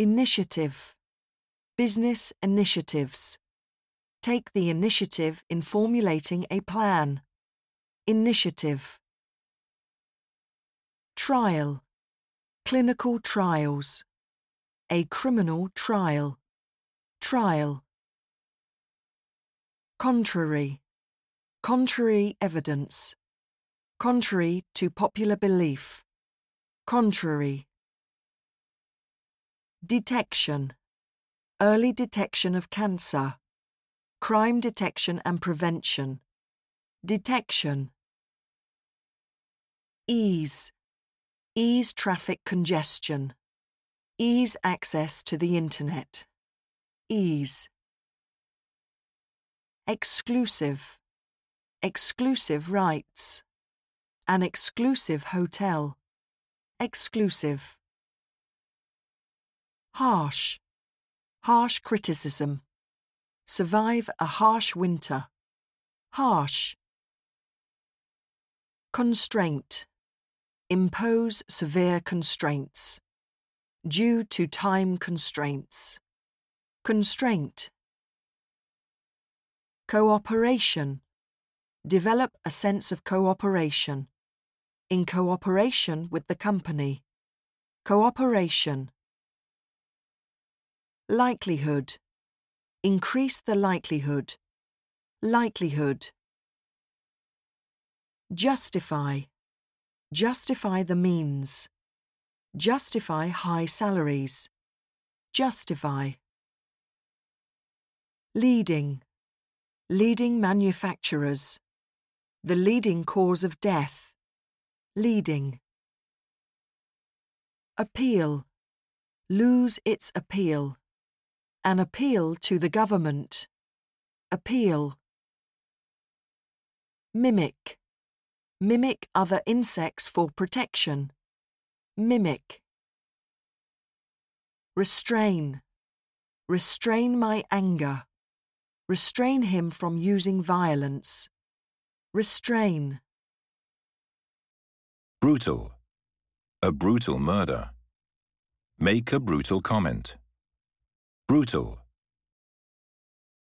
Initiative. Business initiatives. Take the initiative in formulating a plan. Initiative. Trial. Clinical trials. A criminal trial. Trial. Contrary. Contrary evidence. Contrary to popular belief. Contrary. Detection. Early detection of cancer. Crime detection and prevention. Detection. Ease. Ease traffic congestion. Ease access to the Internet. Ease. Exclusive. Exclusive rights. An exclusive hotel. Exclusive. Harsh. Harsh criticism. Survive a harsh winter. Harsh. Constraint. Impose severe constraints. Due to time constraints. Constraint. Cooperation. Develop a sense of cooperation. In cooperation with the company. Cooperation. Likelihood. Increase the likelihood. Likelihood. Justify. Justify the means. Justify high salaries. Justify. Leading. Leading manufacturers. The leading cause of death. Leading. Appeal. Lose its appeal. An appeal to the government. Appeal. Mimic. Mimic other insects for protection. Mimic. Restrain. Restrain my anger. Restrain him from using violence. Restrain. Brutal. A brutal murder. Make a brutal comment. Brutal.